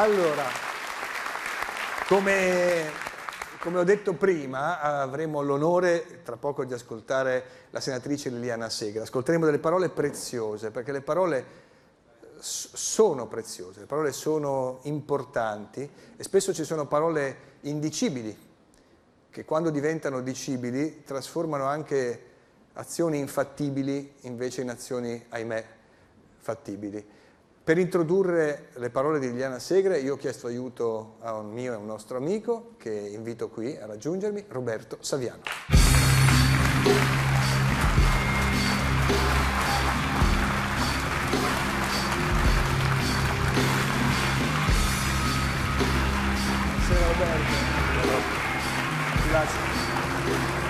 Allora, come, come, ho detto prima, avremo l'onore tra poco di ascoltare la senatrice Liliana Segra. Ascolteremo delle parole preziose, perché le parole sono preziose, le parole sono importanti e spesso ci sono parole indicibili, che quando diventano dicibili trasformano anche azioni infattibili invece in azioni, ahimè, fattibili. Per introdurre le parole di Liliana Segre io ho chiesto aiuto a un mio e un nostro amico che invito qui a raggiungermi, Roberto Saviano. Buonasera Roberto. Grazie.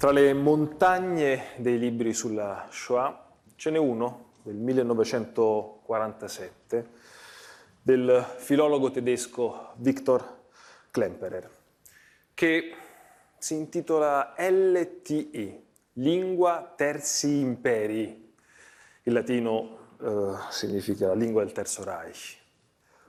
Tra le montagne dei libri sulla Shoah ce n'è uno del 1947 del filologo tedesco Viktor Klemperer che si intitola LTI, Lingua Terzi Imperi. Il latino eh, significa la lingua del Terzo Reich,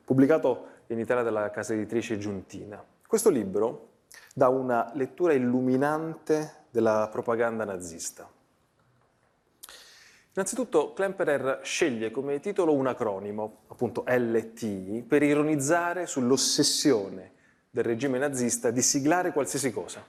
pubblicato in Italia dalla casa editrice Giuntina. Questo libro dà una lettura illuminante della propaganda nazista. Innanzitutto Klemperer sceglie come titolo un acronimo, appunto LT, per ironizzare sull'ossessione del regime nazista di siglare qualsiasi cosa.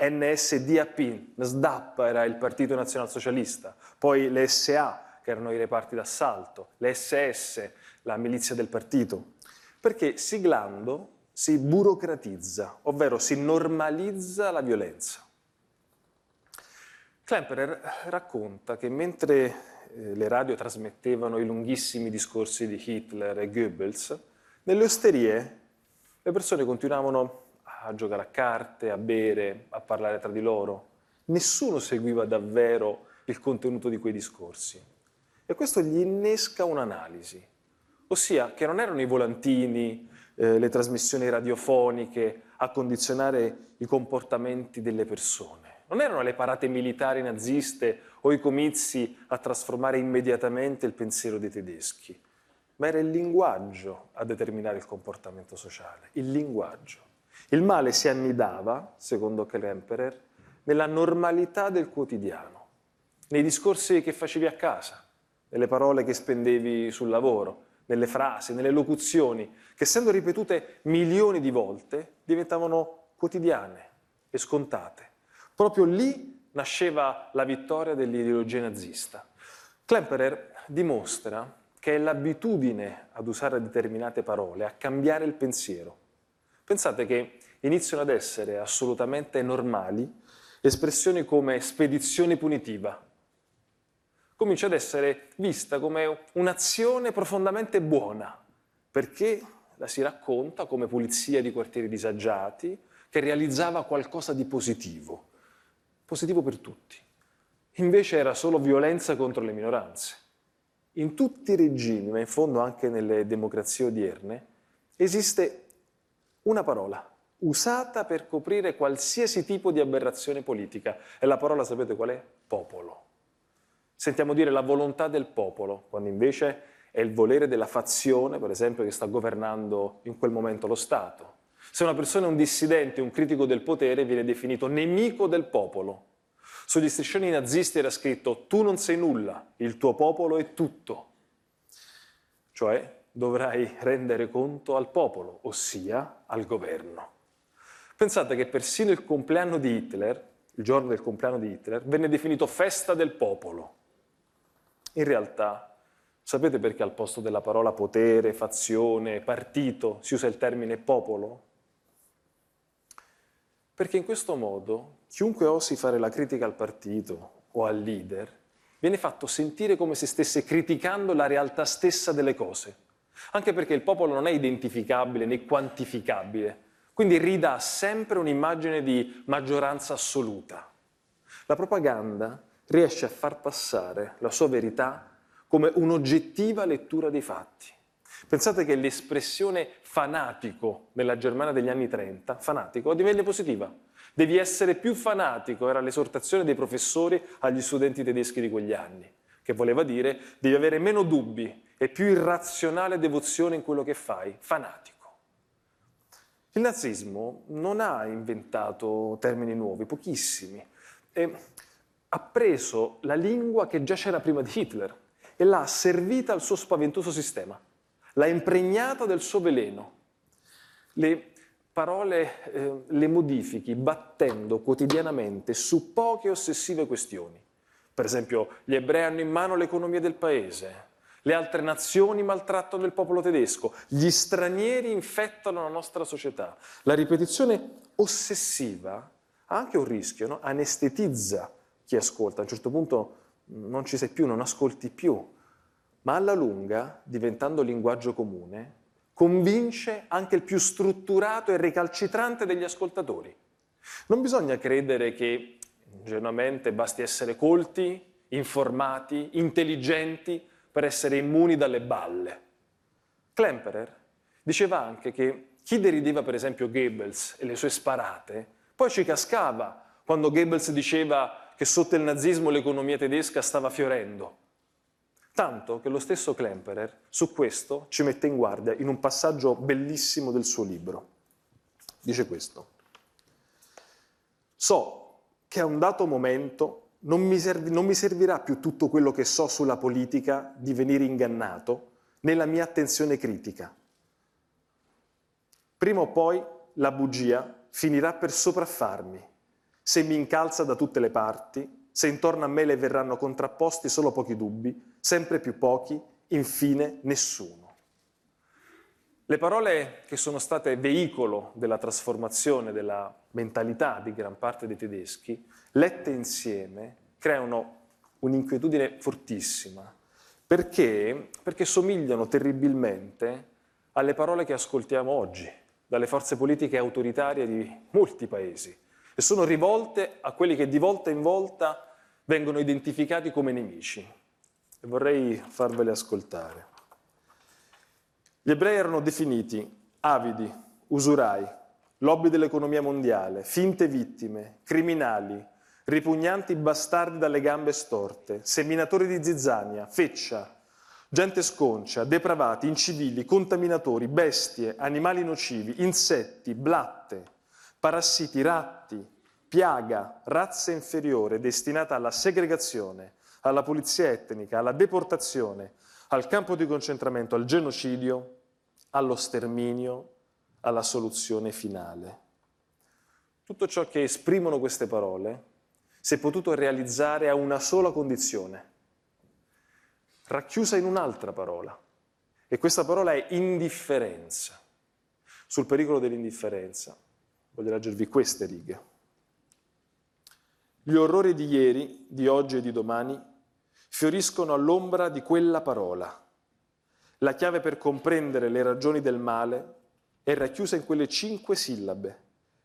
NSDAP, NSDAP era il partito nazionalsocialista, poi le SA, che erano i reparti d'assalto, le SS, la milizia del partito, perché siglando si burocratizza, ovvero si normalizza la violenza. Klemperer racconta che mentre eh, le radio trasmettevano i lunghissimi discorsi di Hitler e Goebbels, nelle osterie le persone continuavano a giocare a carte, a bere, a parlare tra di loro. Nessuno seguiva davvero il contenuto di quei discorsi. E questo gli innesca un'analisi, ossia che non erano i volantini, eh, le trasmissioni radiofoniche a condizionare i comportamenti delle persone non erano le parate militari naziste o i comizi a trasformare immediatamente il pensiero dei tedeschi, ma era il linguaggio a determinare il comportamento sociale, il linguaggio. Il male si annidava, secondo Klemperer, nella normalità del quotidiano, nei discorsi che facevi a casa, nelle parole che spendevi sul lavoro, nelle frasi, nelle locuzioni, che essendo ripetute milioni di volte diventavano quotidiane e scontate. Proprio lì nasceva la vittoria dell'ideologia nazista. Klemperer dimostra che è l'abitudine ad usare determinate parole, a cambiare il pensiero. Pensate che iniziano ad essere assolutamente normali espressioni come spedizione punitiva. Comincia ad essere vista come un'azione profondamente buona, perché la si racconta come pulizia di quartieri disagiati, che realizzava qualcosa di positivo positivo per tutti. Invece era solo violenza contro le minoranze. In tutti i regimi, ma in fondo anche nelle democrazie odierne, esiste una parola usata per coprire qualsiasi tipo di aberrazione politica. E la parola sapete qual è? Popolo. Sentiamo dire la volontà del popolo, quando invece è il volere della fazione, per esempio, che sta governando in quel momento lo Stato. Se una persona è un dissidente, un critico del potere, viene definito nemico del popolo. Sugli striscioni nazisti era scritto tu non sei nulla, il tuo popolo è tutto. Cioè dovrai rendere conto al popolo, ossia al governo. Pensate che persino il compleanno di Hitler, il giorno del compleanno di Hitler, venne definito festa del popolo. In realtà, sapete perché al posto della parola potere, fazione, partito si usa il termine popolo? Perché in questo modo chiunque osi fare la critica al partito o al leader viene fatto sentire come se stesse criticando la realtà stessa delle cose. Anche perché il popolo non è identificabile né quantificabile, quindi ridà sempre un'immagine di maggioranza assoluta. La propaganda riesce a far passare la sua verità come un'oggettiva lettura dei fatti. Pensate che l'espressione fanatico nella Germania degli anni 30, fanatico, divenne positiva. Devi essere più fanatico, era l'esortazione dei professori agli studenti tedeschi di quegli anni. che voleva dire devi avere meno dubbi e più irrazionale devozione in quello che fai, fanatico. Il nazismo non ha inventato termini nuovi, pochissimi. E ha preso la lingua che già c'era prima di Hitler e l'ha servita al suo spaventoso sistema, l'ha impregnata del suo veleno. Le parole eh, le modifichi battendo quotidianamente su poche ossessive questioni. Per esempio, gli ebrei hanno in mano l'economia del paese, le altre nazioni maltrattano il popolo tedesco, gli stranieri infettano la nostra società. La ripetizione ossessiva ha anche un rischio, no? anestetizza chi ascolta. A un certo punto non ci sei più, non ascolti più, ma alla lunga, diventando linguaggio comune, convince anche il più strutturato e recalcitrante degli ascoltatori. Non bisogna credere che ingenuamente basti essere colti, informati, intelligenti per essere immuni dalle balle. Klemperer diceva anche che chi derideva per esempio Goebbels e le sue sparate, poi ci cascava quando Goebbels diceva che sotto il nazismo l'economia tedesca stava fiorendo. Tanto che lo stesso Klemperer su questo ci mette in guardia in un passaggio bellissimo del suo libro. Dice questo. So che a un dato momento non mi, serv- non mi servirà più tutto quello che so sulla politica di venire ingannato nella mia attenzione critica. Prima o poi la bugia finirà per sopraffarmi, se mi incalza da tutte le parti, se intorno a me le verranno contrapposti solo pochi dubbi, sempre più pochi, infine nessuno. Le parole che sono state veicolo della trasformazione della mentalità di gran parte dei tedeschi, lette insieme, creano un'inquietudine fortissima. Perché? Perché somigliano terribilmente alle parole che ascoltiamo oggi dalle forze politiche autoritarie di molti paesi e sono rivolte a quelli che di volta in volta vengono identificati come nemici. E vorrei farvele ascoltare. Gli ebrei erano definiti avidi, usurai, lobby dell'economia mondiale, finte vittime, criminali, ripugnanti bastardi dalle gambe storte, seminatori di zizzania, feccia, gente sconcia, depravati, incivili, contaminatori, bestie, animali nocivi, insetti, blatte, parassiti, ratti, piaga, razza inferiore destinata alla segregazione, alla pulizia etnica, alla deportazione, al campo di concentramento, al genocidio, allo sterminio, alla soluzione finale. Tutto ciò che esprimono queste parole si è potuto realizzare a una sola condizione, racchiusa in un'altra parola. E questa parola è indifferenza. Sul pericolo dell'indifferenza voglio leggervi queste righe. Gli orrori di ieri, di oggi e di domani fioriscono all'ombra di quella parola. La chiave per comprendere le ragioni del male è racchiusa in quelle cinque sillabe,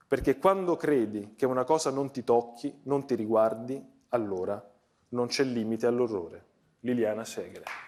perché quando credi che una cosa non ti tocchi, non ti riguardi, allora non c'è limite all'orrore. Liliana Segre.